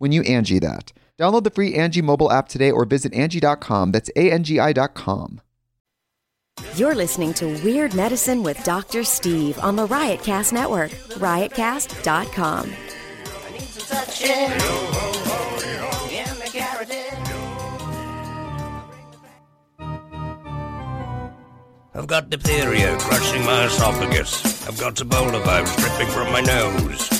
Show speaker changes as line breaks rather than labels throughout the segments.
when you Angie that. Download the free Angie mobile app today or visit Angie.com. That's A-N-G-I dot com.
You're listening to Weird Medicine with Dr. Steve on the Riotcast Network, riotcast.com.
I've got diphtheria crushing my esophagus. I've got Ebola virus dripping from my nose.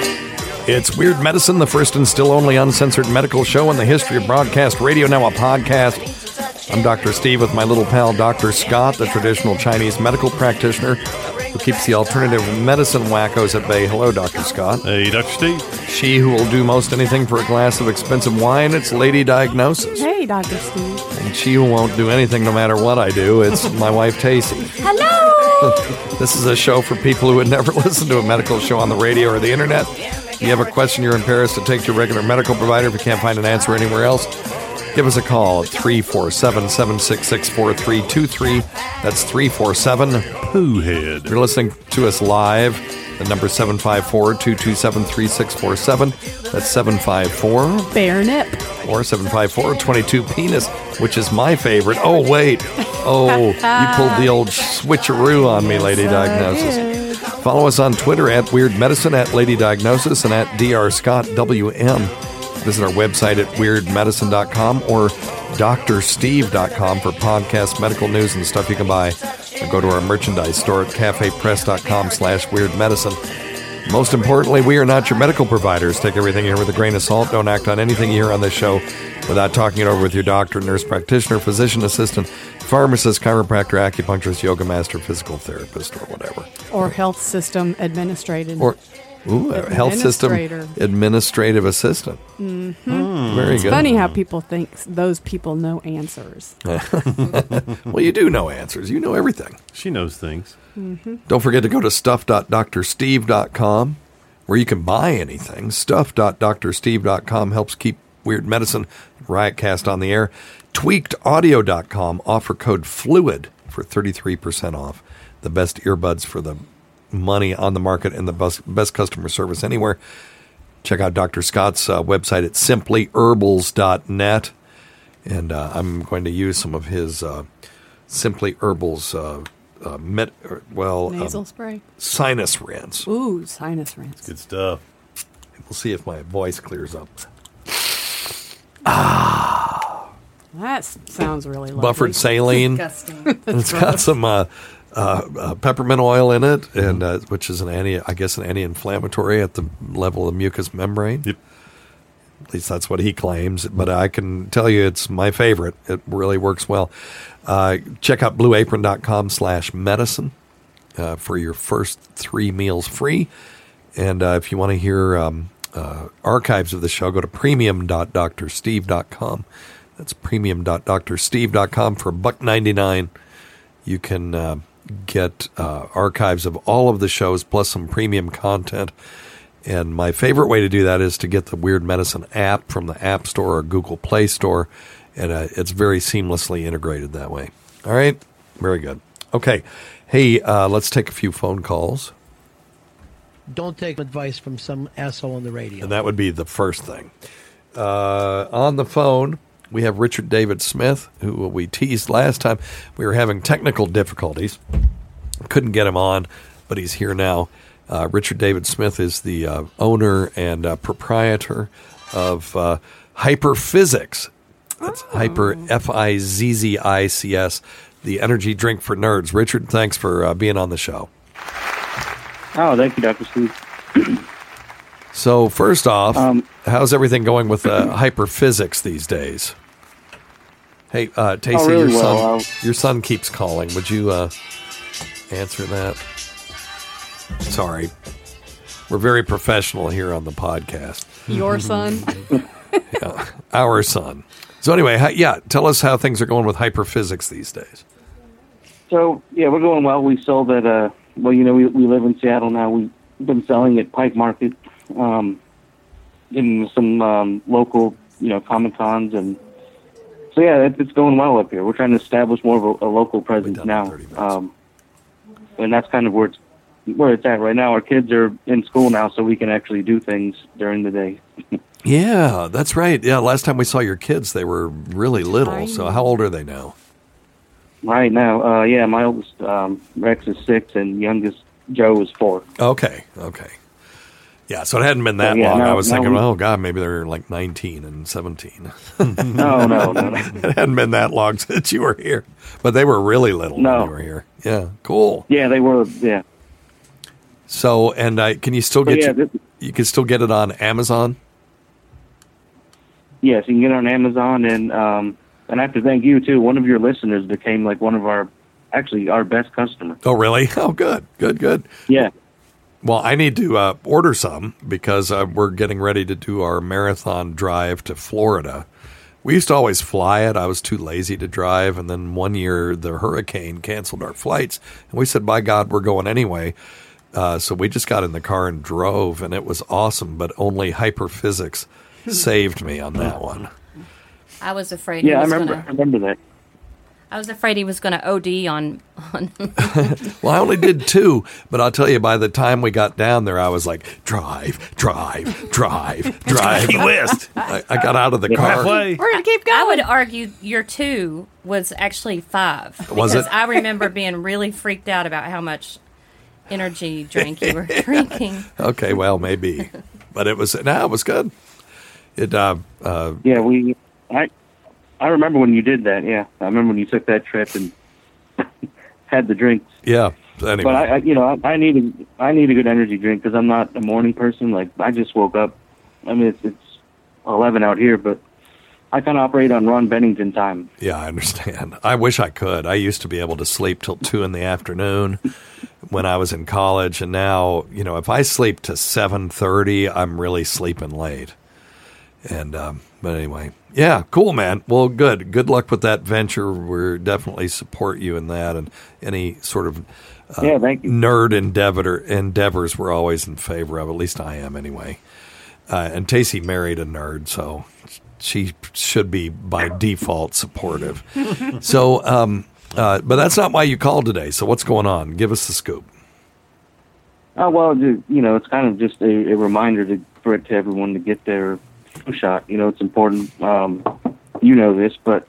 It's Weird Medicine, the first and still only uncensored medical show in the history of broadcast radio, now a podcast. I'm Dr. Steve with my little pal, Dr. Scott, the traditional Chinese medical practitioner who keeps the alternative medicine wackos at bay. Hello, Dr. Scott.
Hey, Dr. Steve.
She who will do most anything for a glass of expensive wine, it's Lady Diagnosis.
Hey, Dr. Steve.
And she who won't do anything no matter what I do, it's my wife, Tacey.
Hello!
This is a show for people who would never listen to a medical show on the radio or the internet. You have a question you're in Paris to take to your regular medical provider if you can't find an answer anywhere else. Give us a call at 347 766 4323. That's 347
Poohhead.
You're listening to us live. The number 754 227 3647. That's 754
Bear nip.
or 754 22 penis, which is my favorite. Oh, wait. Oh, you pulled the old switcheroo on me, Lady Diagnosis. Follow us on Twitter at Weird Medicine, at Lady Diagnosis, and at Dr. Scott WM. Visit our website at weirdmedicine.com or drsteve.com for podcast, medical news, and stuff you can buy. Or go to our merchandise store at cafepress.com slash weirdmedicine. Most importantly, we are not your medical providers. Take everything hear with a grain of salt. Don't act on anything you hear on this show without talking it over with your doctor, nurse practitioner, physician assistant, pharmacist, chiropractor, acupuncturist, yoga master, physical therapist, or whatever.
Or health system administrative.
Or ooh, a health system
Administrator.
administrative assistant. Mm-hmm. Very good.
Funny how people think those people know answers.
Well, you do know answers. You know everything.
She knows things.
Don't forget to go to stuff.drsteve.com where you can buy anything. Stuff.drsteve.com helps keep Weird Medicine Riotcast on the air. Tweakedaudio.com offer code FLUID for 33% off. The best earbuds for the money on the market and the best, best customer service anywhere. Check out Dr. Scott's uh, website at simplyherbals.net. And uh, I'm going to use some of his uh, Simply Herbals uh, uh, met, er, well, um,
Nasal spray.
sinus rinse.
Ooh, sinus rinse.
Good stuff.
We'll see if my voice clears up.
That sounds really lovely.
Buffered saline.
Disgusting.
it's got some uh, uh, uh, peppermint oil in it, and uh, which is an anti, I guess, an anti-inflammatory at the level of the mucous membrane.
Yep.
At least that's what he claims. But I can tell you it's my favorite. It really works well. Uh, check out blueapron.com slash medicine uh, for your first three meals free. And uh, if you want to hear um, uh, archives of the show, go to premium.drsteve.com. That's premium.drsteve.com for buck ninety nine. You can uh, get uh, archives of all of the shows plus some premium content. And my favorite way to do that is to get the Weird Medicine app from the App Store or Google Play Store. And uh, it's very seamlessly integrated that way. All right? Very good. Okay. Hey, uh, let's take a few phone calls.
Don't take advice from some asshole on the radio.
And that would be the first thing. Uh, on the phone, we have Richard David Smith, who we teased last time. We were having technical difficulties. Couldn't get him on, but he's here now. Uh, Richard David Smith is the uh, owner and uh, proprietor of uh, Hyperfizzics. That's Hyper F I Z Z I C S, the energy drink for nerds. Richard, thanks for uh, being on the show.
Oh, thank you, Dr. Steve.
So, first off,
Um,
how's everything going with uh, Hyperfizzics these days? Hey, uh, Tacey,
Oh, really
your son,
well. Uh,
your son keeps calling. Would you uh, answer that? Sorry, we're very professional here on the podcast.
Your son.
Our son. So anyway, yeah, tell us how things are going with Hyperfizzics these days.
So, yeah, we're going well. We sold at, uh, well, you know, we, we live in Seattle now. We've been selling at Pike Market, um, in some um, local, you know, Comic Cons. And so, yeah, it, it's going well up here. We're trying to establish more of a, a local presence now. Um, and that's kind of where it's, where it's at right now. Our kids are in school now, so we can actually do things during the day.
Yeah, that's right. Yeah, last time we saw your kids, they were really little. So how old are they now?
Right now, uh, yeah, my oldest um, Rex is six, and youngest Joe is four.
Okay, okay. Yeah, so it hadn't been that
So, yeah,
long. I was
now
thinking, oh god, maybe they're like nineteen and seventeen.
No, no, no, no.
it hadn't been that long since you were here, but they were really little when
No.
you were here. Yeah, cool.
Yeah, they were. Yeah,
So, and I can you still get
yeah,
your-
this-
you can still get it on Amazon?
yes, you can get it on Amazon, and um, and I have to thank you too. One of your listeners became like one of our, actually our best customer.
Oh, really? Oh, good, good, good.
Yeah,
Well, I need to uh, order some because uh, we're getting ready to do our marathon drive to Florida. We used to always fly it. I was too lazy to drive. And then one year, the hurricane canceled our flights. And we said, by God, we're going anyway. Uh, so we just got in the car and drove, and it was awesome. But only Hyperfizzics saved me on that one.
I was afraid.
yeah,
he
I remember.
Gonna,
remember that.
I was afraid he was going to OD on on.
Well, I only did two, but I'll tell you, by the time we got down there, I was like, drive, drive, drive, drive.
Key West.
I, I got out of the car.
Halfway.
We're gonna keep going.
I would argue your two was actually five.
Was
because
it?
I remember being really freaked out about how much energy drink you were drinking.
Okay, well, maybe, but it was no, it was good. It uh, uh,
Yeah, we. I I remember when you did that. Yeah, I remember when you took that trip and had the drinks.
yeah. Anyway,
But I, I you know, I, I need a I need a good energy drink because I'm not a morning person. Like I just woke up. I mean, it's it's eleven out here, but I kind of operate on Ron Bennington time.
yeah, I understand. I wish I could. I used to be able to sleep till two in the afternoon when I was in college, and now you know if I sleep to seven thirty, I'm really sleeping late. And um, but anyway, yeah, cool, man. Well, good. Good luck with that venture. We're definitely support you in that, and any sort of
yeah, thank you.
nerd endeavor endeavors we're always in favor of. At least I am, anyway. Uh, and Tacey married a nerd, so she should be by default supportive. so, um, uh, but that's not why you called today. So, what's going on? Give us the scoop.
Oh well, you know, it's kind of just a, a reminder to, for it to everyone to get their flu shot. You know, it's important. Um, you know this, but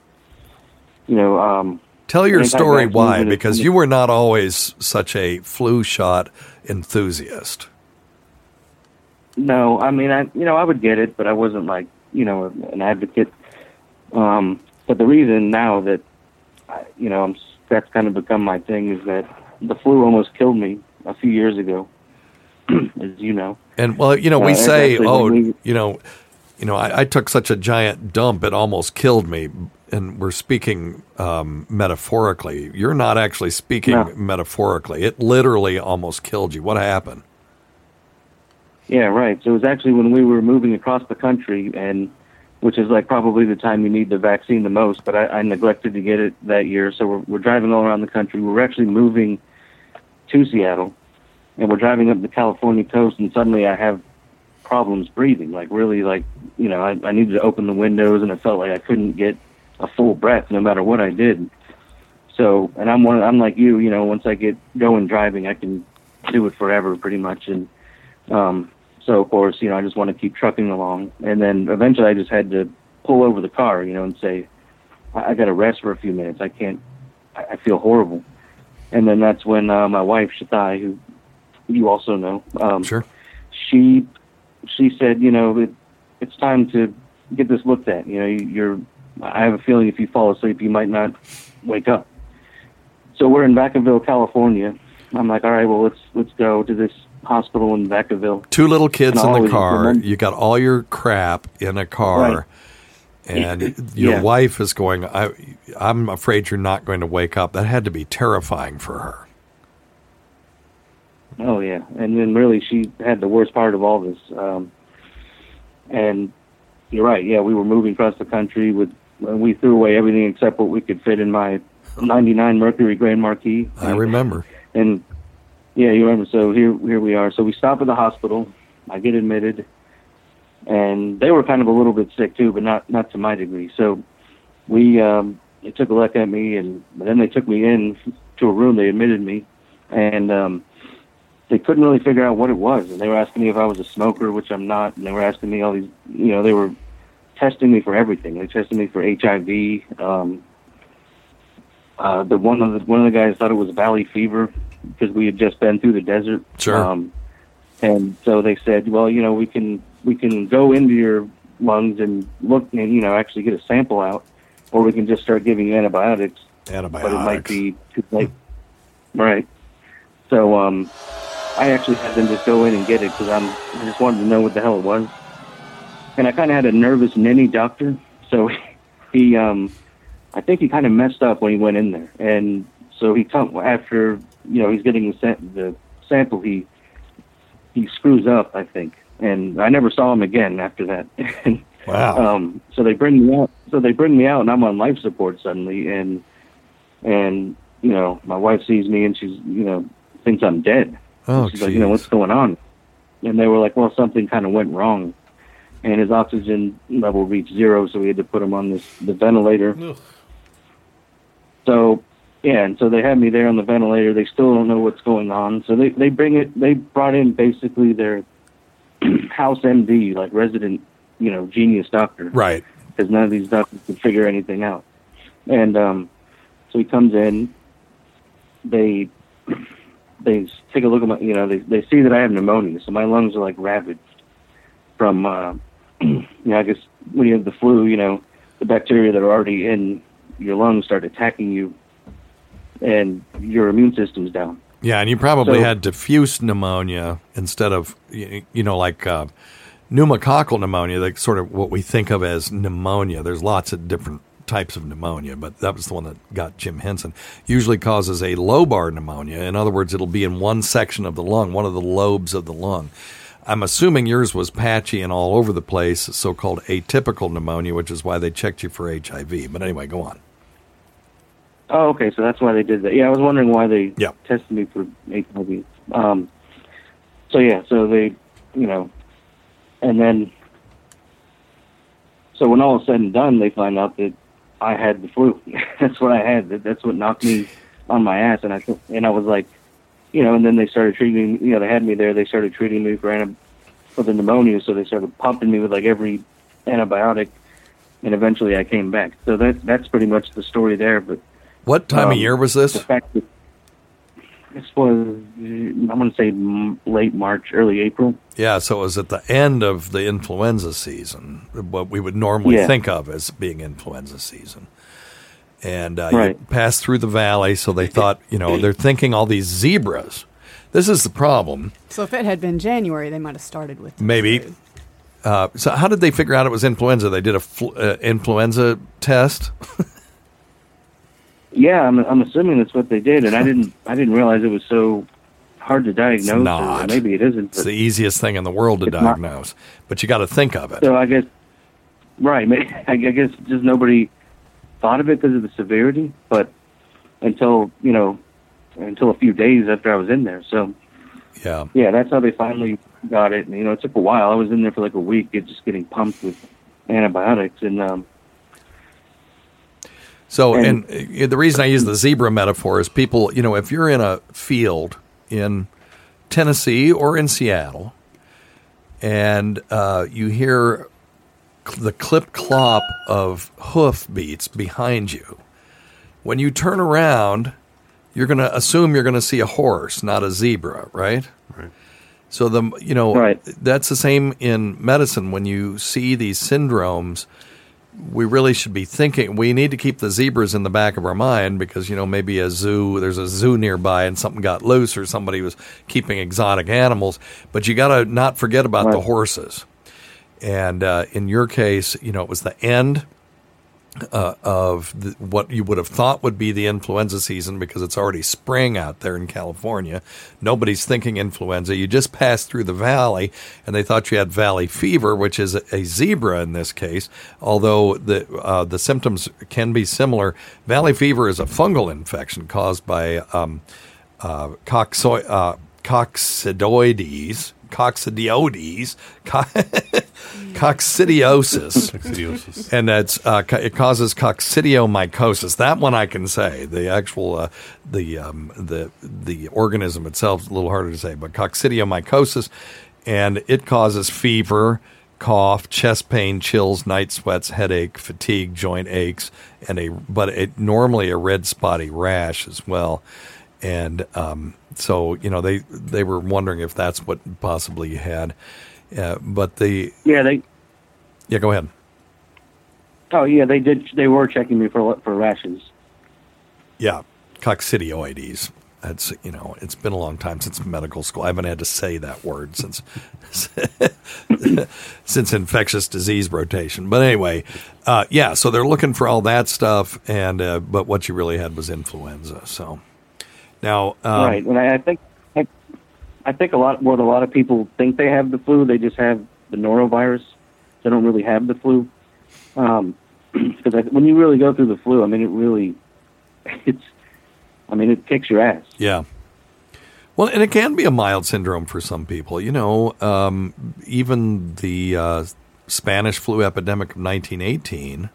you know, um,
Tell your story why, because you were not always such a flu shot enthusiast.
No, I mean, I you know, I would get it, but I wasn't like you know an advocate. Um, but the reason now that I, you know I'm, that's kind of become my thing is that the flu almost killed me a few years ago, as you know.
And well, you know, we
Uh,
say, oh,
we-
you know, you know, I, I took such a giant dump it almost killed me. And we're speaking um, metaphorically. You're not actually speaking
No.
metaphorically. It literally almost killed you. What happened?
Yeah, right. So it was actually when we were moving across the country, and which is like probably the time you need the vaccine the most. But I, I neglected to get it that year, so we're, we're driving all around the country. We're actually moving to Seattle, and we're driving up the California coast, and suddenly I have problems breathing. Like really, like you know, I, I needed to open the windows, and it felt like I couldn't get a full breath no matter what I did. So, and I'm one. I'm like you. You know, once I get going driving, I can do it forever, pretty much, and um, so of course, you know, I just want to keep trucking along. And then eventually I just had to pull over the car, you know, and say, I, I got to rest for a few minutes. I can't, I, I feel horrible. And then that's when uh, my wife, Shatai, who you also know, um,
Sure.
she, she said, you know, it, it's time to get this looked at. You know, you- you're, I have a feeling if you fall asleep, you might not wake up. So we're in Vacaville, California. I'm like, all right, well, let's let's go to this hospital in Vacaville.
Two little kids
And
in the car.
remember-
You got all your crap in a car.
Right.
And your
Yeah.
wife is going, I, I'm afraid you're not going to wake up. That had to be terrifying for her.
Oh yeah, and then really she had the worst part of all this. Um, and you're right. Yeah, we were moving across the country with, and we threw away everything except what we could fit in my '99 Mercury Grand Marquis.
I remember.
And yeah, you remember. So here, here we are. So we stop at the hospital. I get admitted, and they were kind of a little bit sick too, but not not to my degree. So we um, they took a look at me, and then they took me in to a room. They admitted me, and um, they couldn't really figure out what it was. And they were asking me if I was a smoker, which I'm not. And they were asking me all these, you know, they were testing me for everything. They tested me for HIV. Um, uh, the one of the one of the guys thought it was valley fever because we had just been through the desert.
Sure.
Um, and so they said, well, you know, we can we can go into your lungs and look and you know actually get a sample out, or we can just start giving you antibiotics. Antibiotics, But it might be too late. Right. So um, I actually had them just go in and get it because I'm I just wanted to know what the hell it was. And I kind of had a nervous ninny doctor, so he um, I think he kind of messed up when he went in there, and so he come after you know he's getting the sam- the sample he he screws up I think, and I never saw him again after that.
Wow.
um, so they bring me out. So they bring me out, and I'm on life support suddenly, and and you know my wife sees me, and she's you know thinks I'm dead.
Oh,
she's like, you know, what's going on? And they were like, well, something kind of went wrong, and his oxygen level reached zero, so we had to put him on this the ventilator. So yeah, and so they had me there on the ventilator. They still don't know what's going on. So they they bring it. They brought in basically their house MD, like resident, you know, genius doctor
Right.
because none of these doctors could figure anything out. And um, so he comes in. They they take a look at my, you know, they they see that I have pneumonia, so my lungs are like ravaged from, uh, you know, I guess when you have the flu, you know, the bacteria that are already in your lungs start attacking you, and your immune system's down.
Yeah, and you probably
So-
had diffuse pneumonia instead of you know like uh, pneumococcal pneumonia, like sort of what we think of as pneumonia. There's lots of different types of pneumonia, but that was the one that got Jim Henson. Usually causes a lobar pneumonia. In other words, it'll be in one section of the lung, one of the lobes of the lung. I'm assuming yours was patchy and all over the place, so-called atypical pneumonia, which is why they checked you for HIV. But anyway, go on.
Oh, okay. So that's why they did that. Yeah, I was wondering why they
Yeah.
tested me for HIV. Um, so yeah, so they, you know, and then, so when all is said and done, they find out that I had the flu. that's what I had. That- That's what knocked me on my ass, and I and I was like, you know, and then they started treating. me. You know, they had me there. They started treating me for anti- for the pneumonia, so they started pumping me with like every antibiotic, and eventually I came back. So that that's pretty much the story there. But
What time of
Um,
year was
the
this?
fact that this was, I'm going to say late March, early April.
Yeah, so it was at the end of the influenza season, what we would normally
Yeah.
think of as being influenza season. And uh,
Right.
you passed through the valley, so they thought, you know, they're thinking all these zebras. This is the problem.
So if it had been January, they might have started with
Maybe. Uh, so how did they figure out it was influenza? They did a fl- uh, influenza test.
Yeah, I'm, I'm assuming that's what they did, and I didn't I didn't realize it was so hard to diagnose. or
not.
maybe it isn't.
It's the easiest thing in the world to
It's not.
diagnose, but you got to think of it.
So I guess, right? I guess just nobody thought of it because of the severity. But until you know, until a few days after I was in there. So
Yeah.
yeah, that's how they finally got it. And, you know, it took a while. I was in there for like a week, it just getting pumped with antibiotics, and um,
So, and,
And-
uh, the reason I use the zebra metaphor is people, you know, if you're in a field in Tennessee or in Seattle, and uh, you hear cl- the clip clop of hoof beats behind you, when you turn around, you're going to assume you're going to see a horse, not a zebra, right?
Right.
So the you know
Right.
that's the same in medicine when you see these syndromes we really should be thinking we need to keep the zebras in the back of our mind because you know maybe a zoo there's a zoo nearby and something got loose or somebody was keeping exotic animals. But you got to not forget about the horses. And uh, in your case you know it was the end uh, of the, what you would have thought would be the influenza season because it's already spring out there in California. Nobody's thinking influenza. You just passed through the valley, and they thought you had valley fever, which is a, a zebra in this case. Although the uh, the symptoms can be similar. Valley fever is a fungal infection caused by um, uh, coxo- uh, coccidioides, coccidioides, co- coccidiosis
Coccidiosis.
and that's uh, it causes coccidiomycosis. That one I can say. The actual uh, the um, the the organism itself is a little harder to say, but coccidiomycosis, and it causes fever, cough, chest pain, chills, night sweats, headache, fatigue, joint aches, and a but it normally a red spotty rash as well. And um, so you know they they were wondering if that's what possibly you had, uh, but the
yeah, they
yeah go ahead.
oh yeah they did they were checking me for for rashes.
Yeah, coccidioides. That's you know, it's been a long time since medical school. I haven't had to say that word since since infectious disease rotation. But anyway, uh, yeah. So they're looking for all that stuff, and uh, but what you really had was influenza. So now, um,
right, and I, I think I, I think a lot what a lot of people think they have the flu. They just have the norovirus. They don't really have the flu. Um, because I, when you really go through the flu, I mean, it really, it's, I mean, it kicks your ass.
Yeah. Well, and it can be a mild syndrome for some people. You know, um, even the uh, Spanish flu epidemic of 1918,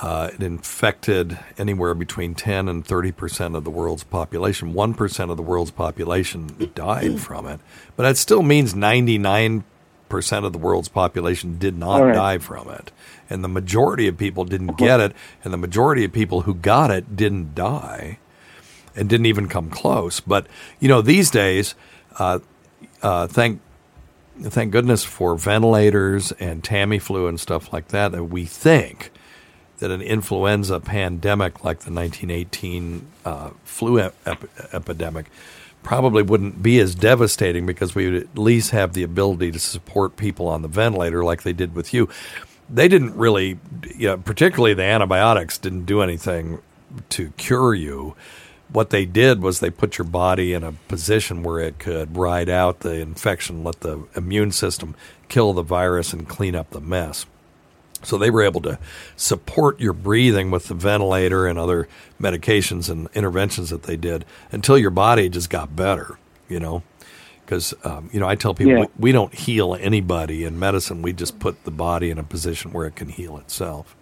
uh, it infected anywhere between 10 and 30 percent of the world's population. 1 percent of the world's population died from it. But that still means 99 percent of the world's population did not
right.
die from it. And the majority of people didn't get it. And the majority of people who got it didn't die and didn't even come close. But you know, these days, uh, uh, thank thank goodness for ventilators and Tamiflu and stuff like that. That we think that an influenza pandemic like the 1918 uh, flu ep- ep- epidemic probably wouldn't be as devastating because we would at least have the ability to support people on the ventilator like they did with you. They didn't really, you know, particularly the antibiotics, didn't do anything to cure you. What they did was they put your body in a position where it could ride out the infection, let the immune system kill the virus, and clean up the mess. So they were able to support your breathing with the ventilator and other medications and interventions that they did until your body just got better, you know. Because, um, you know, I tell people
Yeah.
we, we don't heal anybody in medicine. We just put the body in a position where it can heal itself.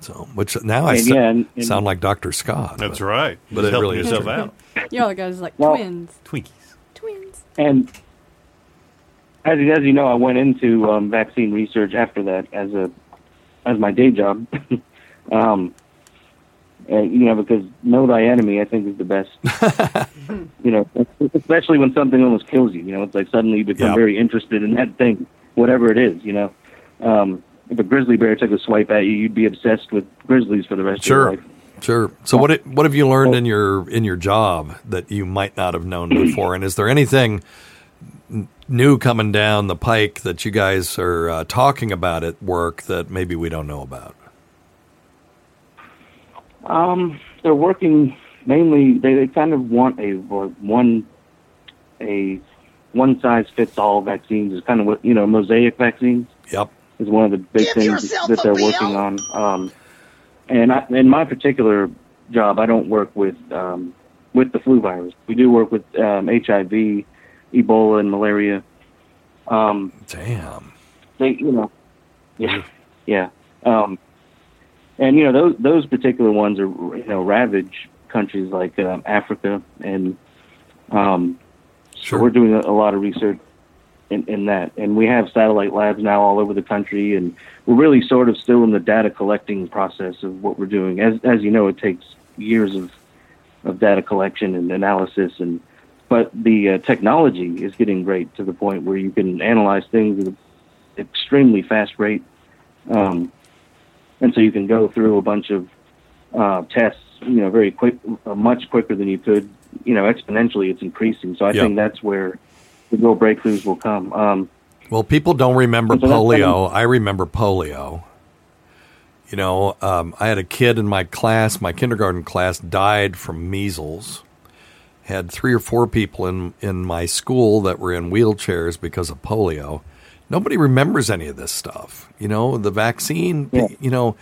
So, which now I
And,
sa-
yeah, and- and-
sound like Dr. Scott.
That's
but-
right.
but
Just
it
helping
really is true.
out.
You know, the guys like
Well-
twins.
Twinkies.
Twins.
And as as you know, I went into um, vaccine research after that as a as my day job. um, and, you know, because know thy enemy, I think is the best. you know, especially when something almost kills you. You know, it's like suddenly you become
Yeah.
very interested in that thing, whatever it is. You know, um, if a grizzly bear took a swipe at you, you'd be obsessed with grizzlies for the rest of your
Sure,
life.
sure. So what it, what have you learned in your in your job that you might not have known before? And is there anything new coming down the pike that you guys are uh, talking about at work that maybe we don't know about?
Um, they're working mainly. They, they kind of want a one a one size fits all vaccines is kind of what you know mosaic vaccines.
Yep.
Is one of the big things that they're working on. Um, and I, in my particular job, I don't work with um, with the flu virus. We do work with um, HIV, Ebola, and malaria. Um,
Damn.
they you know yeah yeah. Um and you know those those particular ones are you know ravage countries like um, Africa and um so we're doing a, a lot of research in, in that. And we have satellite labs now all over the country and we're really sort of still in the data collecting process of what we're doing. As as you know it takes years of of data collection and analysis and but the uh, technology is getting great to the point where you can analyze things at an extremely fast rate, um, and so you can go through a bunch of uh, tests, you know, very quick, uh, much quicker than you could, you know, exponentially. It's increasing, so I
Yeah.
think that's where the real breakthroughs will come. Um,
Well, people don't remember
So
polio. I remember polio. You know, um, I had a kid in my class, my kindergarten class, died from measles. Had three or four people in, in my school that were in wheelchairs because of polio. Nobody remembers any of this stuff. You know, the vaccine, you know,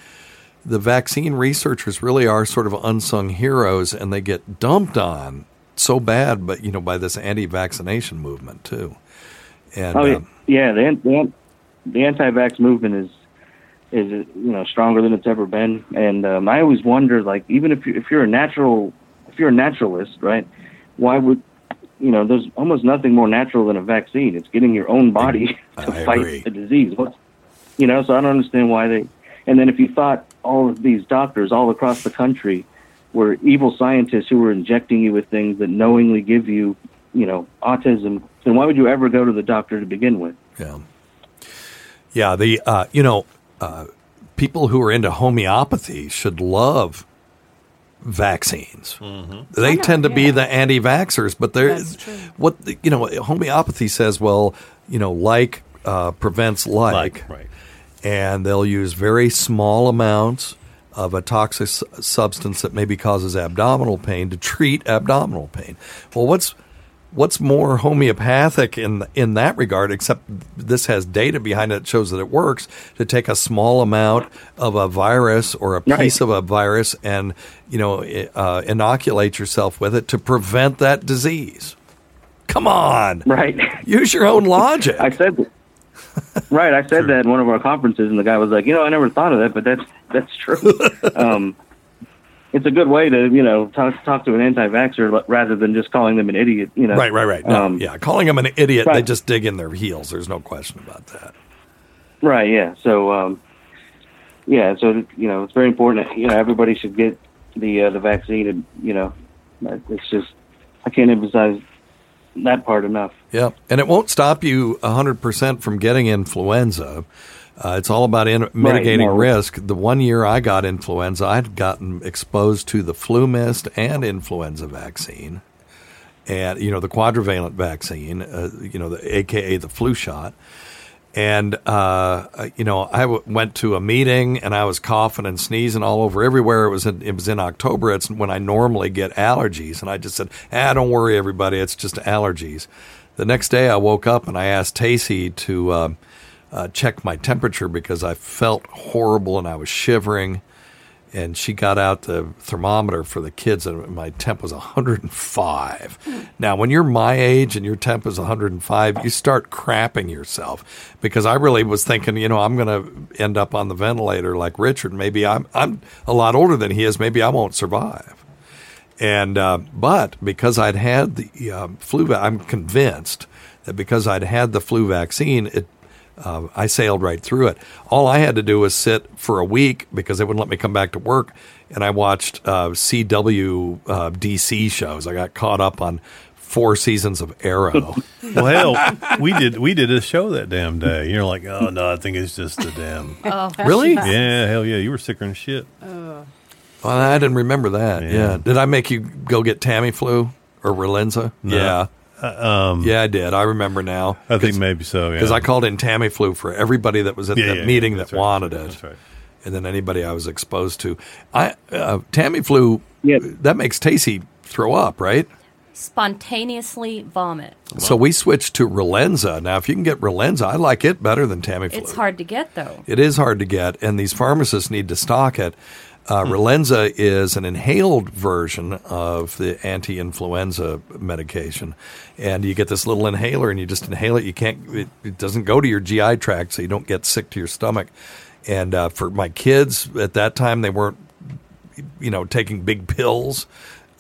the vaccine researchers really are sort of unsung heroes and they get dumped on so bad, but, you know, by this anti vaccination movement, too. And,
oh yeah,
um,
yeah. The, the, the anti-vax movement is is you know stronger than it's ever been, and um, I always wonder, like, even if you if you're a natural if you're a naturalist, right? Why would you know? There's almost nothing more natural than a vaccine. It's getting your own body to
I
fight
agree.
the disease. What's you know? So I don't understand why they. And then if you thought all of these doctors all across the country were evil scientists who were injecting you with things that knowingly give you, you know, autism, then why would you ever go to the doctor to begin with?
Yeah. Yeah, the uh, you know, uh, people who are into homeopathy should love vaccines. They tend to be the anti-vaxxers, but they're what you know. Homeopathy says, well, you know, like uh, prevents like,
Like, right.
and they'll use very small amounts of a toxic substance that maybe causes abdominal pain to treat abdominal pain. Well, what's what's more homeopathic in in that regard? Except this has data behind it that shows that it works to take a small amount of a virus or a piece of a virus and you know uh, inoculate yourself with it to prevent that disease. Come on,
Right.
use your own logic.
I said right, I said that in one of our conferences, and the guy was like, "You know, I never thought of that, but that's that's true." um, it's a good way to you know talk talk to an anti-vaxxer rather than just calling them an idiot. You know,
Right, right, right. No,
Um,
yeah, calling them an idiot, they just dig in their heels. There's no question about that.
Right. Yeah. So, um, yeah. So you know, it's very important. that, You know, everybody should get the uh, the vaccine, and you know, it's just I can't emphasize that part enough.
Yeah, and it won't stop you 100% from getting influenza. Uh, it's all about in- mitigating
no.
risk. The one year I got influenza, I'd gotten exposed to the FluMist and influenza vaccine, and you know the quadrivalent vaccine, uh, you know the AKA the flu shot. And uh, you know, I w- went to a meeting and I was coughing and sneezing all over everywhere. It was in, it was in October. It's when I normally get allergies, and I just said, "Ah, don't worry, everybody. It's just allergies." The next day, I woke up and I asked Tacy to uh, uh, check my temperature because I felt horrible and I was shivering. And she got out the thermometer for the kids, and my temp was 105. Now, when you're my age and your temp is 105, you start crapping yourself because I really was thinking, you know, I'm going to end up on the ventilator like Richard. Maybe I'm I'm a lot older than he is. Maybe I won't survive. And uh, but because I'd had the um, flu, I'm convinced that because I'd had the flu vaccine, it uh, I sailed right through it. All I had to do was sit for a week because they wouldn't let me come back to work, and I watched uh, CW uh, DC shows. I got caught up on four seasons of Arrow.
Well, hell, we did we did a show that damn day. You're like, oh no, I think it's just the damn.
Oh,
really?
Yeah, hell yeah, you were sicker than shit.
Well, I didn't remember that. Yeah.
Yeah.
Did I make you go get Tamiflu or Relenza?
No.
Yeah.
Um,
Yeah, I did. I remember now.
I think maybe so. Yeah,
Because I called in Tamiflu for everybody that was at
Yeah,
that
yeah,
meeting
yeah,
that
right.
wanted it.
That's right.
And then anybody I was exposed to. I uh, Tamiflu,
Yeah.
that makes Tacy throw up, right?
Spontaneously vomit.
So we switched to Relenza. Now, if you can get Relenza, I like it better than Tamiflu.
It's hard to get though.
It is hard to get, and these pharmacists need to stock it. Uh, Relenza is an inhaled version of the anti-influenza medication, and you get this little inhaler, and you just inhale it. You can't; it, it doesn't go to your GI tract, so you don't get sick to your stomach. And uh, for my kids at that time, they weren't, you know, taking big pills.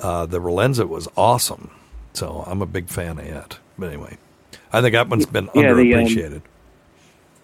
Uh, the Relenza was awesome, so I'm a big fan of it. But anyway, I think that one's been
Yeah, the, um,
underappreciated.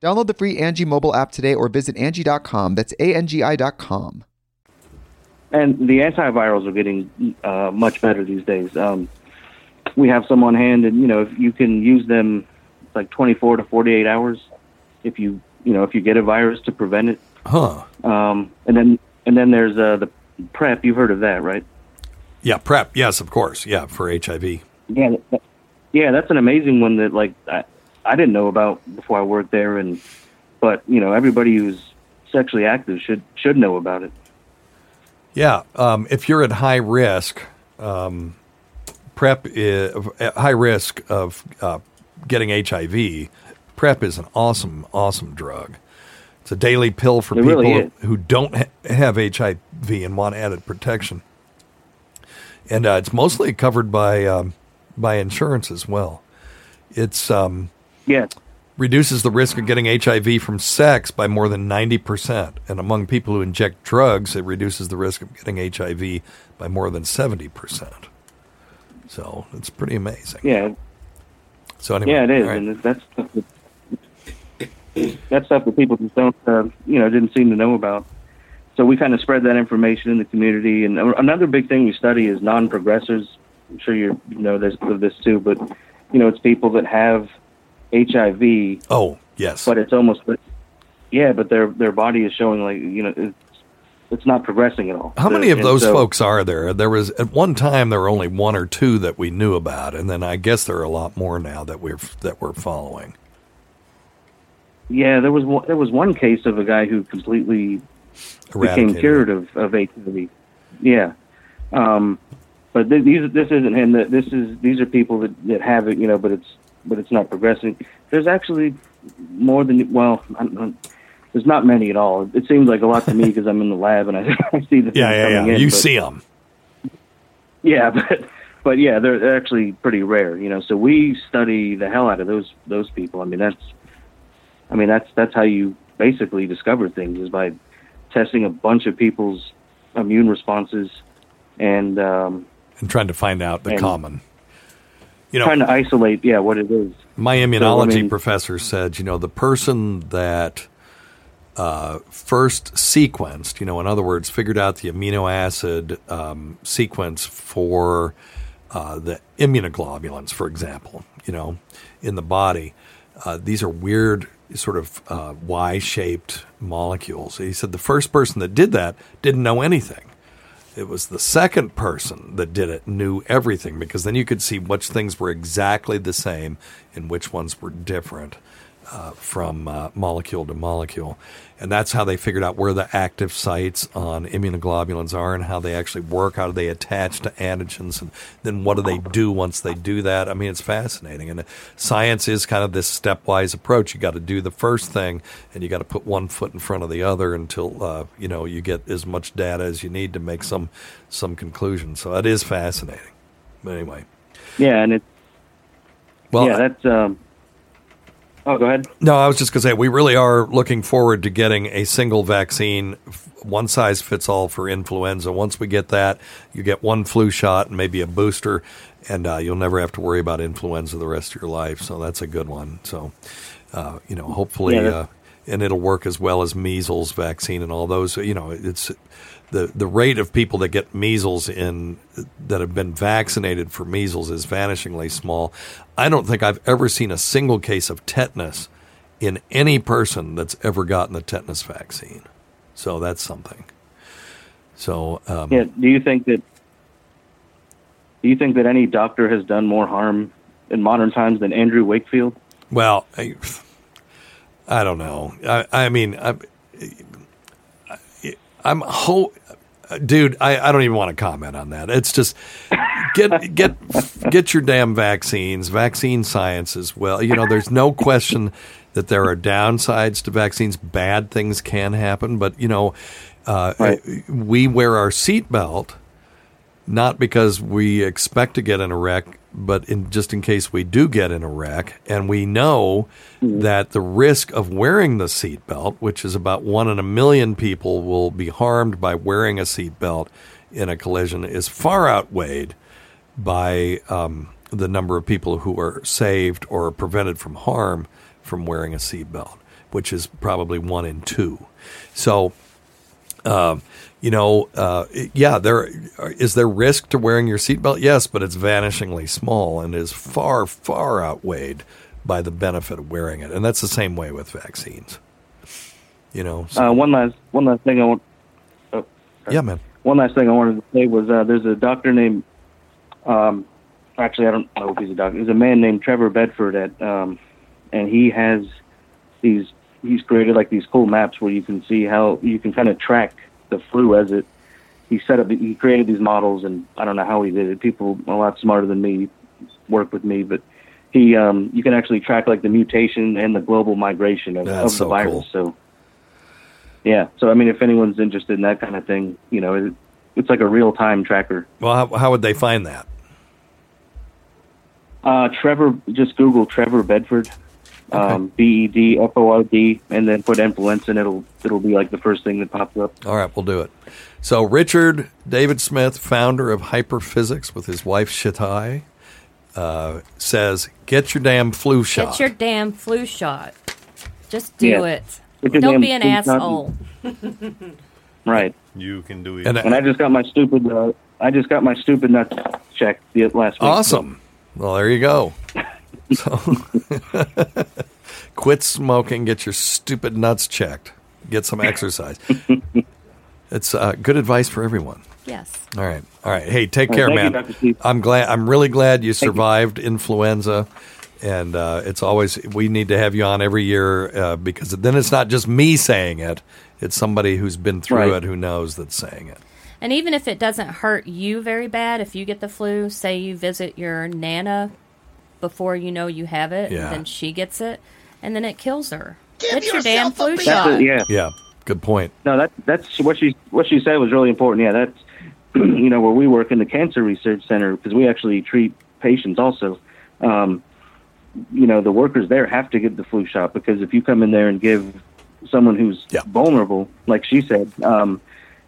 Download the free Angie mobile app today or visit Angie.com. That's A-N-G-I dot com.
And the antivirals are getting uh, much better these days. Um, we have some on hand, and you know, if you can use them like 24 to 48 hours, if you you know if you get a virus to prevent it.
Huh.
Um, and then and then there's uh, the PrEP. You've heard of that, right?
Yeah, PrEP. Yes, of course. Yeah, for HIV.
Yeah, that, yeah, that's an amazing one that like I, I didn't know about before I worked there, and but you know everybody who's sexually active should should know about it.
Yeah, um, if you're at high risk, um, PrEP is at high risk of uh, getting HIV. PrEP is an awesome, awesome drug. It's a daily pill for
It
people
really
who don't ha- have HIV and want added protection, and uh, it's mostly covered by um, by insurance as well. It's um,
Yeah,
reduces the risk of getting HIV from sex by more than 90%. And among people who inject drugs, it reduces the risk of getting HIV by more than 70%. So it's pretty amazing.
yeah,
So anyway,
yeah, it is,
right.
and that's stuff that, that's stuff that people just don't, uh, you know, didn't seem to know about. So we kind of spread that information in the community. And another big thing we study is non-progressors. I'm sure you know this of this too, but you know, it's people that have HIV,
oh, yes.
but it's almost, yeah, but their their body is showing like you know, it's, it's not progressing at all.
How many of
And
those
so-
folks are there? There was at one time there were only one or two that we knew about, and then I guess there are a lot more now that we're that we're following.
Yeah, there was one, there was one case of a guy who completely became cured of, of HIV. Yeah, um, but th- these this isn't him. That This is these are people that, that have it, you know, but it's but it's not progressing. There's actually more than well, there's not many at all. It seems like a lot to me because I'm in the lab and I, I see the
Yeah, yeah, yeah.
in,
You
but-
see them.
yeah, but but yeah, they're, they're actually pretty rare, you know. So we study the hell out of those those people. I mean, that's I mean, that's that's how you basically discover things is by testing a bunch of people's immune responses and um,
and trying to find out the
And-
common. You know,
trying to isolate, yeah, what it is.
My immunology
So, I mean-
professor said, you know, the person that uh, first sequenced, you know, in other words, figured out the amino acid um, sequence for uh, the immunoglobulins, for example, you know, in the body. Uh, these are weird, sort of uh, Y-shaped molecules. He said the first person that did that didn't know anything. It was the second person that did it knew everything because then you could see which things were exactly the same and which ones were different uh, from uh, molecule to molecule. And that's how they figured out where the active sites on immunoglobulins are and how they actually work, how do they attach to antigens, and then what do they do once they do that. I mean, it's fascinating. And science is kind of this stepwise approach. You got to do the first thing and you got to put one foot in front of the other until, uh, you know, you get as much data as you need to make some, some conclusion. So it is fascinating. But anyway.
Yeah, and it's
Well,
yeah, that's um. Oh, go ahead.
No, I was just going to say we really are looking forward to getting a single vaccine, one size fits all for influenza. Once we get that, you get one flu shot and maybe a booster, and uh, you'll never have to worry about influenza the rest of your life. So that's a good one. So, uh, you know, hopefully,
Yeah,
uh, and it'll work as well as measles vaccine and all those. You know, it's the the rate of people that get measles in that have been vaccinated for measles is vanishingly small. I don't think I've ever seen a single case of tetanus in any person that's ever gotten the tetanus vaccine. So that's something. So um,
Yeah. Do you think that? Do you think that any doctor has done more harm in modern times than Andrew Wakefield?
Well, I, I don't know. I, I mean, I, I'm ho- dude. I, I don't even want to comment on that. It's just get get get your damn vaccines. Vaccine science as well. You know, there's no question that there are downsides to vaccines. Bad things can happen, but you know, uh, we wear our seatbelt not because we expect to get in a wreck, but in, just in case we do get in a wreck. And we know that the risk of wearing the seatbelt, which is about one in a million people will be harmed by wearing a seatbelt in a collision, is far outweighed by um, the number of people who are saved or prevented from harm from wearing a seatbelt, which is probably one in two. So, um, you know, uh, yeah, there is there risk to wearing your seatbelt. Yes, but it's vanishingly small and is far, far outweighed by the benefit of wearing it. And that's the same way with vaccines. You know, so,
Uh, one last one last thing I want. Oh,
yeah, man.
One last thing I wanted to say was uh, there's a doctor named. Um, actually, I don't know if he's a doctor. There's a man named Trevor Bedford at, um, and he has these. He's created like these cool maps where you can see how you can kind of track the flu as it. He set up. He created these models, and I don't know how he did it. People a lot smarter than me work with me, but he um, you can actually track like the mutation and the global migration of, of the
so
virus. So yeah, so I mean, if anyone's interested in that kind of thing, you know, it, it's like a real time tracker.
Well, how, how would they find that?
Uh, Trevor, just Google Trevor Bedford, um, B E D F O R D, and then put influenza, and it'll it'll be like the first thing that pops up.
All right, we'll do it. So, Richard David Smith, founder of Hyperfizzics with his wife Shatai, uh, says, "Get your damn flu shot."
Get your damn flu shot. Just do
Yeah.
it. Don't
damn
be an asshole.
Right.
You can do it.
And, uh,
And I just got my stupid. Uh, I just got my stupid nut checked the last week.
Awesome. Well, there you go. So, quit smoking. Get your stupid nuts checked. Get some exercise. it's uh, good advice for everyone.
Yes.
All right. All right. Hey, take care,
right,
man.
you.
I'm glad. I'm really glad you survived influenza, and uh, it's always we need to have you on every year uh, because then it's not just me saying it; it's somebody who's been through
Right.
it who knows that's saying it.
And even if it doesn't hurt you very bad, if you get the flu, say you visit your nana before you know you have it,
Yeah.
then she gets it, and then it kills her. Get your damn flu
That's
shot.
it, yeah.
Yeah. Good point.
No, that that's what she what she said was really important. Yeah, that's you know where we work in the cancer research center because we actually treat patients also. Um, you know the workers there have to get the flu shot because if you come in there and give someone who's vulnerable, like she said, um,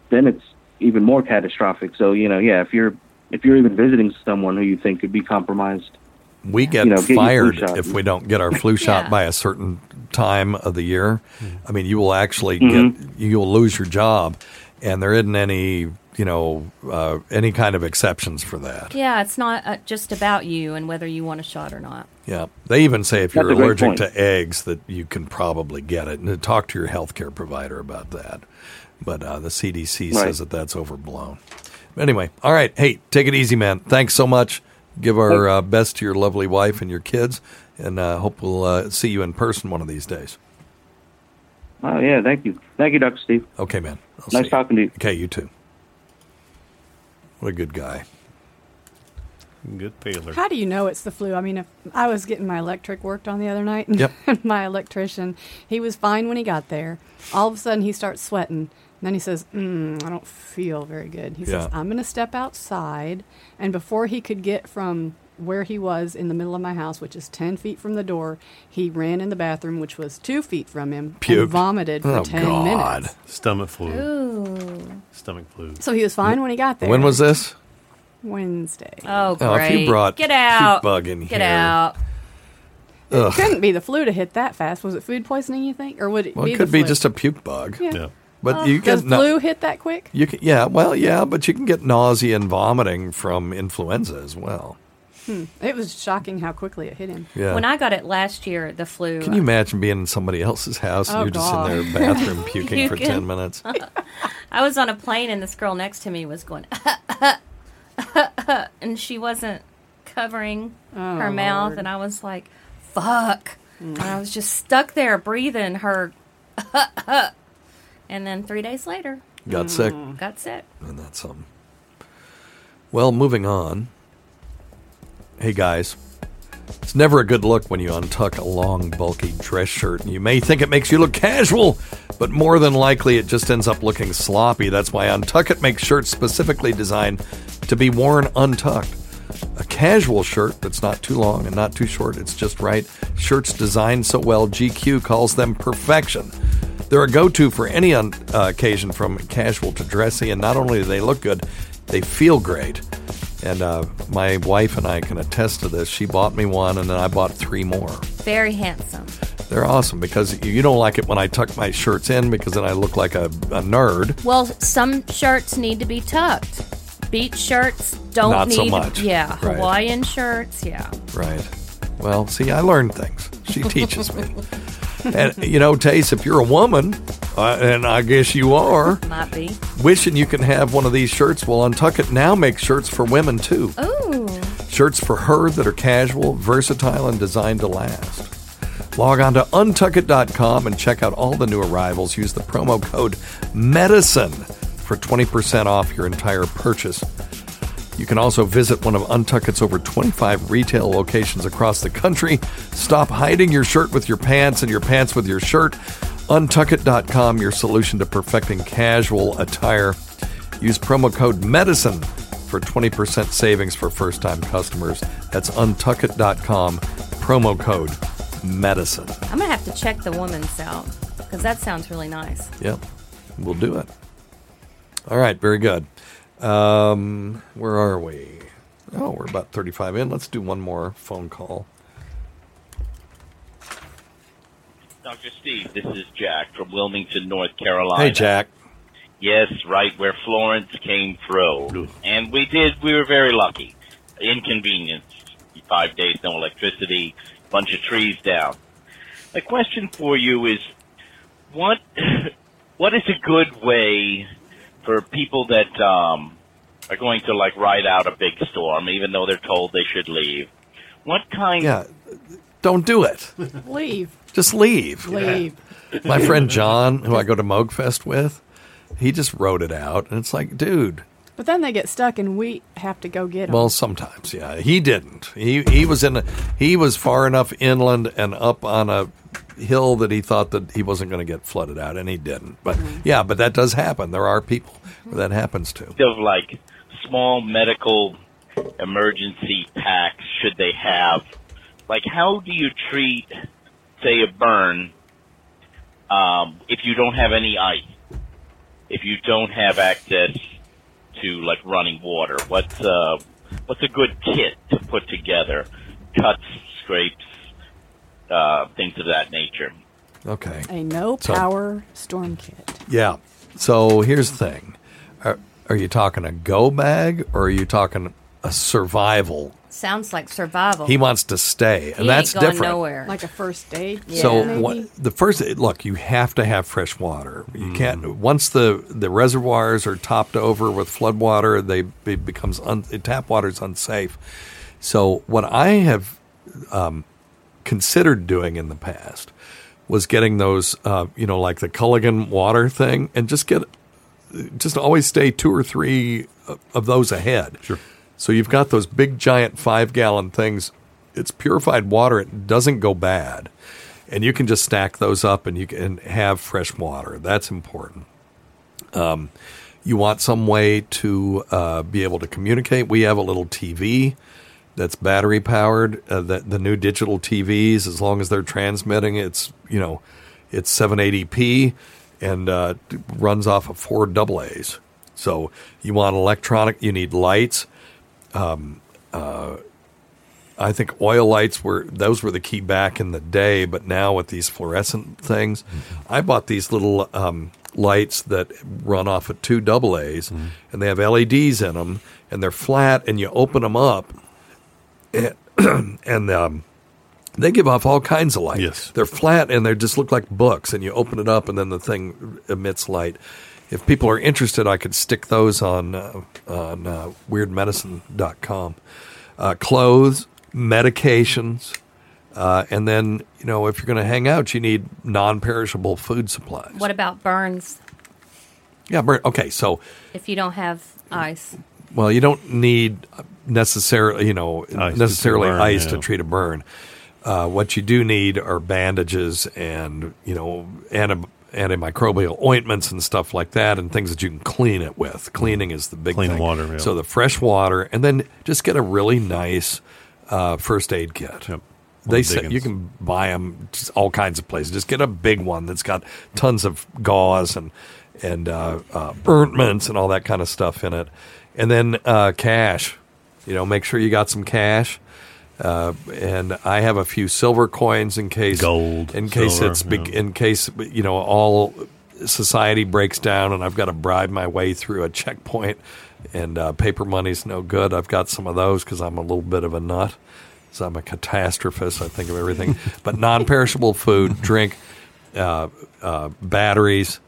then it's even more catastrophic. So you know, yeah, if you're if you're even visiting someone who you think could be compromised,
We get
You know, get
fired
shot.
if we don't get our flu shot
Yeah.
by a certain time of the year. I mean, you will actually
Mhm.
get you will lose your job, and there isn't any you know uh, any kind of exceptions for that.
Yeah, it's not uh, just about you and whether you want a shot or not.
Yeah, they even say if
That's
you're allergic
point.
to eggs that you can probably get it, and talk to your healthcare provider about that. But uh, the CDC
Right.
says that that's overblown. Anyway, all right. Hey, take it easy, man. Thanks so much. Give our uh, best to your lovely wife and your kids, and uh, hope we'll uh, see you in person one of these days.
oh yeah, thank you, thank you, Doctor Steve.
Okay, man. I'll
nice
see you.
talking to you.
Okay, you too. What a good guy.
Good feeler.
How do you know it's the flu? I mean, if I was getting my electric worked on the other night, and
Yep.
my electrician, he was fine when he got there. All of a sudden, he starts sweating. And then he says, mm, I don't feel very good. He
Yeah.
says, I'm going to step outside. And before he could get from where he was in the middle of my house, which is 10 feet from the door, he ran in the bathroom, which was two feet from him,
Puked.
and vomited for
Oh,
10
God.
minutes.
Stomach flu.
Ooh.
Stomach flu.
So he was fine when he got there.
When was this?
Wednesday.
Oh,
Oh, if you
great.
brought
Get out.
puke bug in
Get
here.
out.
Ugh.
Couldn't be the flu to hit that fast. Was it food poisoning? You think, or would it
Well,
be
it could
the
be just a puke bug.
Yeah.
But
Uh,
you
does
get no-
flu hit that quick?
You can, yeah, well, yeah, but you can get nausea and vomiting from influenza as well.
Hmm. It was shocking how quickly it hit him.
Yeah.
When I got it last year, the flu.
Can you imagine being in somebody else's house and
Oh,
you're just in their bathroom puking for
Puking.
10 minutes?
I was on a plane and this girl next to me was going, and she wasn't covering
Oh,
her mouth,
Lord.
and I was like, "Fuck!" And I was just stuck there breathing her, and then three days later,
Got sick. Mm.
got sick.
And that's something. Well, moving on. Hey, guys. It's never a good look when you untuck a long, bulky dress shirt, and you may think it makes you look casual, but more than likely it just ends up looking sloppy. That's why Untuck It makes shirts specifically designed to be worn untucked. A casual shirt that's not too long and not too short, it's just right. Shirts designed so well, GQ calls them perfection. They're a go to for any un- uh, occasion from casual to dressy, and not only do they look good, they feel great. And uh, my wife and I can attest to this. She bought me one, and then I bought three more.
Very handsome.
They're awesome because you- don't like it when I tuck my shirts in because then I look like a, a nerd.
Well, some shirts need to be tucked. Beach shirts don't
Not
need.
so much.
Yeah,
Right.
Hawaiian shirts. Yeah.
Right. Well, see, I learned things. She teaches me. and, you know, Tace, if you're a woman, uh, and I guess you are,
Might be.
wishing you can have one of these shirts, well, Untuck It now makes shirts for women, too.
Ooh.
Shirts for her that are casual, versatile, and designed to last. Log on to untuckit.com and check out all the new arrivals. Use the promo code MEDICINE for 20% off your entire purchase. You can also visit one of Untuckit's over 25 retail locations across the country. Stop hiding your shirt with your pants and your pants with your shirt. Untuckit.com, your solution to perfecting casual attire. Use promo code MEDICINE for 20% savings for first time customers. That's untuckit.com, promo code MEDICINE.
I'm gonna have to check the woman's out because that sounds really nice.
Yep, we'll do it. All right, very good. Um, where are we? Oh, we're about 35 in. Let's do one more phone call.
Dr. Steve, this is Jack from Wilmington, North Carolina.
Hey, Jack.
Yes, right where Florence came through. And we did, we were very lucky. Inconvenience. Five days, no electricity, bunch of trees down. My question for you is, what, what is a good way for people that, um, are going to like ride out a big storm, even though they're told they should leave? What kind
Yeah, don't do it.
Leave.
Just leave.
Leave.
My friend John, who I go to Moogfest with, he just wrote it out, and it's like, dude.
But then they get stuck, and we have to go get them.
Well, sometimes, yeah. He didn't. He he was in. A, he was far enough inland and up on a hill that he thought that he wasn't going to get flooded out, and he didn't. But yeah, but that does happen. There are people where that happens to.
of like small medical emergency packs should they have Like, how do you treat, say, a burn um, if you don't have any ice? If you don't have access to like running water, what's uh, what's a good kit to put together? Cuts, scrapes, uh, things of that nature.
Okay.
A no
So-
power storm kit.
Yeah. So here's the thing: are, are you talking a go bag or are you talking a survival?
Sounds like survival.
He wants to stay, and
He
that's
ain't going
different.
nowhere.
Like a first aid. Yeah.
So
maybe?
what, the first look, you have to have fresh water. You
Mm.
can't once the the reservoirs are topped over with flood water, they it becomes un, tap water is unsafe. So what I have um, considered doing in the past was getting those, uh, you know, like the Culligan water thing, and just get just always stay two or three of- of those ahead.
Sure.
So you've got those big giant five gallon things. It's purified water. It doesn't go bad, and you can just stack those up and you can have fresh water. That's important. Um, you want some way to uh, be able to communicate. We have a little TV that's battery powered. Uh, the, the new digital TVs, as long as they're transmitting, it's you know, it's 780p and uh, runs off of four double A's. So you want electronic. You need lights. Um, uh, I think oil lights were those were the key back in the day, but now with these fluorescent things, I bought these little um, lights that run off of two double A's, and they have LEDs in them, and they're flat, and you open them up, and, and um, they give off all kinds of light.
Yes.
they're flat and they just look like books, and you open it up, and then the thing emits light. If people are interested, I could stick those on uh, on uh, weirdmedicine.com. Uh, clothes, medications, uh, and then you know if you're going to hang out, you need non-perishable food supplies.
what about burns
Yeah, Bert. Okay, so
if you don't have ice?
well, you don't need necessarily, you know,
Ice
necessarily
a burn,
ice
yeah.
to treat a burn. Uh, what you do need are bandages and you know anti- antimicrobial ointments and stuff like that, and things that you can clean it with. Cleaning is the big
Clean
thing.
water, yeah.
So the fresh water, and then just get a really nice uh, first aid kit.
Yep.
They say you can buy them just all kinds of places. Just get a big one that's got tons of gauze and and uh, uh, ointments and all that kind of stuff in it, and then uh, cash. You know, make sure you got some cash. Uh, and I have a few silver coins in case
Gold,
in case
silver,
it's big,
yeah.
in case you know all society breaks down and I've got to bribe my way through a checkpoint and uh, paper money's no good. I've got some of those because I'm a little bit of a nut. So I'm a catastrophist. I think of everything, but non-perishable food, drink, uh, uh, batteries.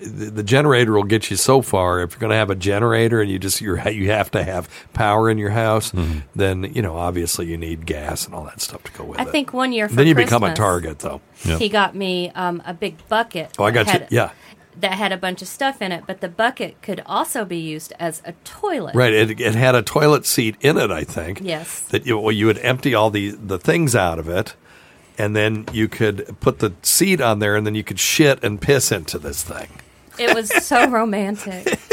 The, the generator will get you so far. If you're going to have a generator and you just you're, you have to have power in your house,
Mm-hmm.
then you know obviously you need gas and all that stuff to go with
I
it.
I think one year for
then you become a target though.
Yep.
He got me um, a big bucket.
Oh, I got
that
you.
had-
Yeah.
That had a bunch of stuff in it, but the bucket could also be used as a toilet.
Right. It, it had a toilet seat in it, I think.
Yes.
That you, well, you would empty all the, the things out of it, and then you could put the seat on there, and then you could shit and piss into this thing.
It was so romantic.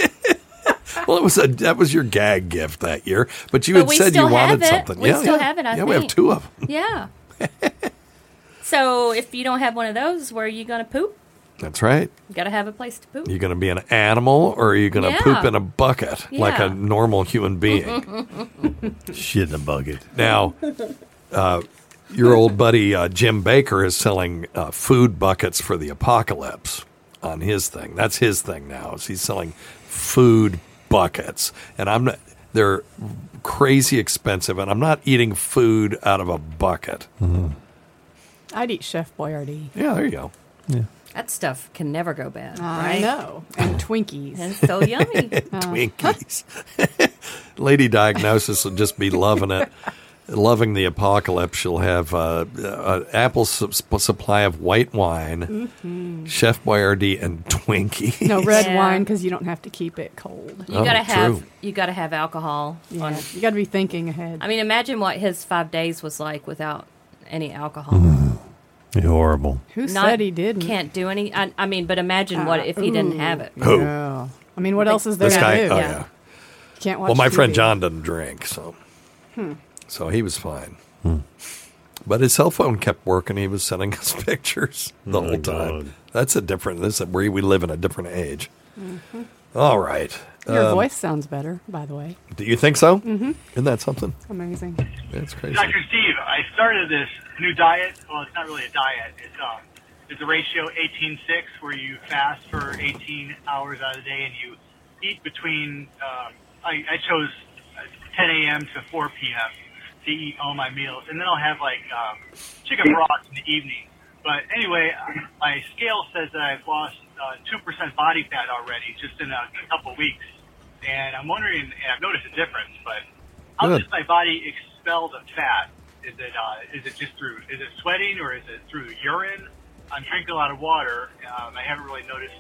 Well, it was a that was your gag gift that year, but you
But
had said you wanted
it.
something.
We
yeah,
still
yeah.
have it, I
yeah, we have two of them.
Yeah. so if you don't have one of those, where are you going to poop?
That's right.
You got to have a place to poop.
You're going to be an animal, or are you going to
Yeah.
poop in a bucket like a normal human being?
Shit in a bucket.
Now, uh, your old buddy uh, Jim Bakker is selling uh, food buckets for the apocalypse on his thing. That's his thing now. Is he's selling food buckets, and I'm not. They're crazy expensive, and I'm not eating food out of a bucket. Mm-hmm.
I'd eat Chef Boyardee.
Yeah, there you go.
That stuff can never go bad,
I
right?
know. And Twinkies.
And so yummy. Uh.
Twinkies. Lady Diagnosis will just be loving it. Loving the apocalypse, she'll have uh, uh, Apple su- supply of white wine, Chef Boyardee, and Twinkie.
No red
Yeah.
wine because you don't have to keep it cold.
You
Oh,
gotta have
true.
you gotta have alcohol.
Yeah,
On,
you got to be thinking ahead.
I mean, imagine what his five days was like without any alcohol.
Mm-hmm.
Horrible.
Who
Not-
said he didn't?
Can't do any. I, I mean, but imagine what
Uh,
if he didn't have it.
Who?
Yeah. I mean, what else is there
This
to
guy?
do?
Oh
Yeah.
yeah.
Can't watch
Well, my friend John doesn't drink, so
Hmm.
So he was fine. But his cell phone kept working. He was sending us pictures the
Oh,
whole time.
God.
That's a different. This is where we live in a different age. All right.
Your
Um,
voice sounds better, by the way.
Do you think so?
Mhm.
Isn't that something?
Amazing.
That's crazy.
Dr. Steve, I started this new diet. Well, it's not really a diet. It's um, it's a ratio 18-6 where you fast for 18 hours out of the day and you eat between. Um, I, I chose uh, 10 a.m. to 4 p.m. to eat all my meals, and then I'll have like um, chicken broth in the evening. But anyway, my scale says that I've lost uh, two percent body fat already just in a, a couple weeks, and I'm wondering. And I've noticed a difference, but how
Good.
does my body expel the fat? Is it uh, is it just through is it sweating or is it through urine? I'm drinking a lot of water. Um, I haven't really noticed.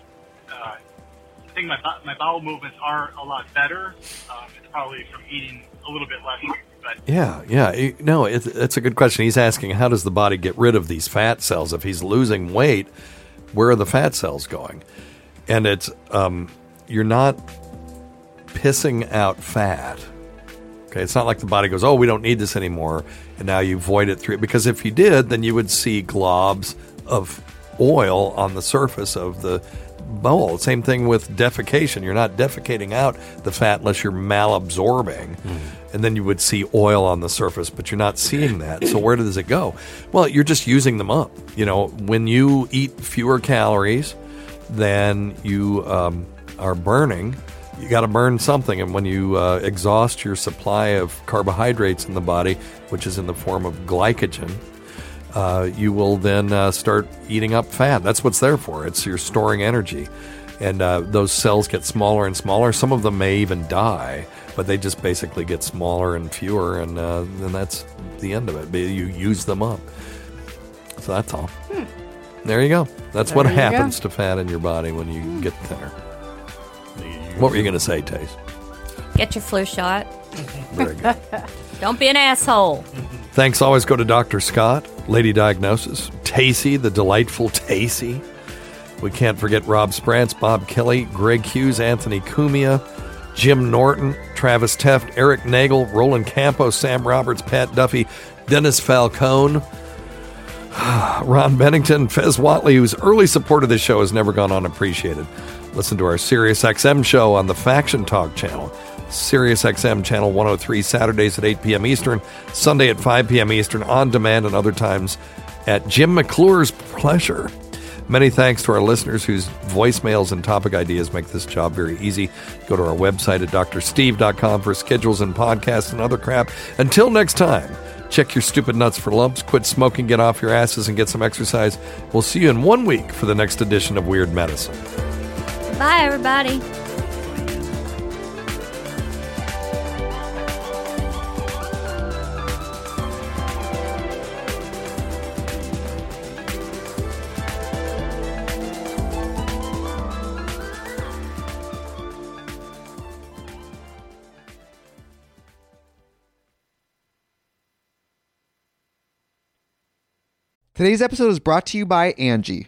Uh, I think my my bowel movements are a lot better. Um, it's probably from eating a little bit less. But
Yeah, yeah. No, it's, it's a good question. He's asking, how does the body get rid of these fat cells? If he's losing weight, where are the fat cells going? And it's, um, you're not pissing out fat. Okay, it's not like the body goes, oh, we don't need this anymore, and now you void it through. Because if you did, then you would see globs of oil on the surface of the bowl. Same thing with defecation. You're not defecating out the fat unless you're malabsorbing, and then you would see oil on the surface, but you're not seeing that. So where does it go? Well, you're just using them up. You know, when you eat fewer calories than you um, are burning, you got to burn something. And when you uh, exhaust your supply of carbohydrates in the body, which is in the form of glycogen, uh, you will then uh, start eating up fat. That's what's there for. It's you're storing energy, and uh, those cells get smaller and smaller. Some of them may even die, but they just basically get smaller and fewer, and uh, then that's the end of it. You use them up. So that's all. There you go. That's what
There go.
happens to fat in your body when you get thinner. What were you going to say, Tace?
Get your flu shot.
Very good.
Don't be an asshole.
Thanks always go to Dr. Scott, Lady Diagnosis, Tacey, the delightful Tacey. We can't forget Rob Sprance, Bob Kelly, Greg Hughes, Anthony Cumia, Jim Norton, Travis Teft, Eric Nagel, Roland Campos, Sam Roberts, Pat Duffy, Dennis Falcone, Ron Bennington, Fez Whatley, whose early support of this show has never gone unappreciated. Listen to our Sirius XM show on the Faction Talk channel. Sirius XM channel 103 Saturdays at 8 p.m. Eastern, Sunday at 5 p.m. Eastern, on demand and other times at Jim McClure's pleasure. Many thanks to our listeners whose voicemails and topic ideas make this job very easy. Go to our website at drsteve.com for schedules and podcasts and other crap. Until next time, check your stupid nuts for lumps, quit smoking, get off your asses, and get some exercise. We'll see you in one week for the next edition of Weird Medicine.
Bye, everybody.
Today's episode is brought to you by Angie.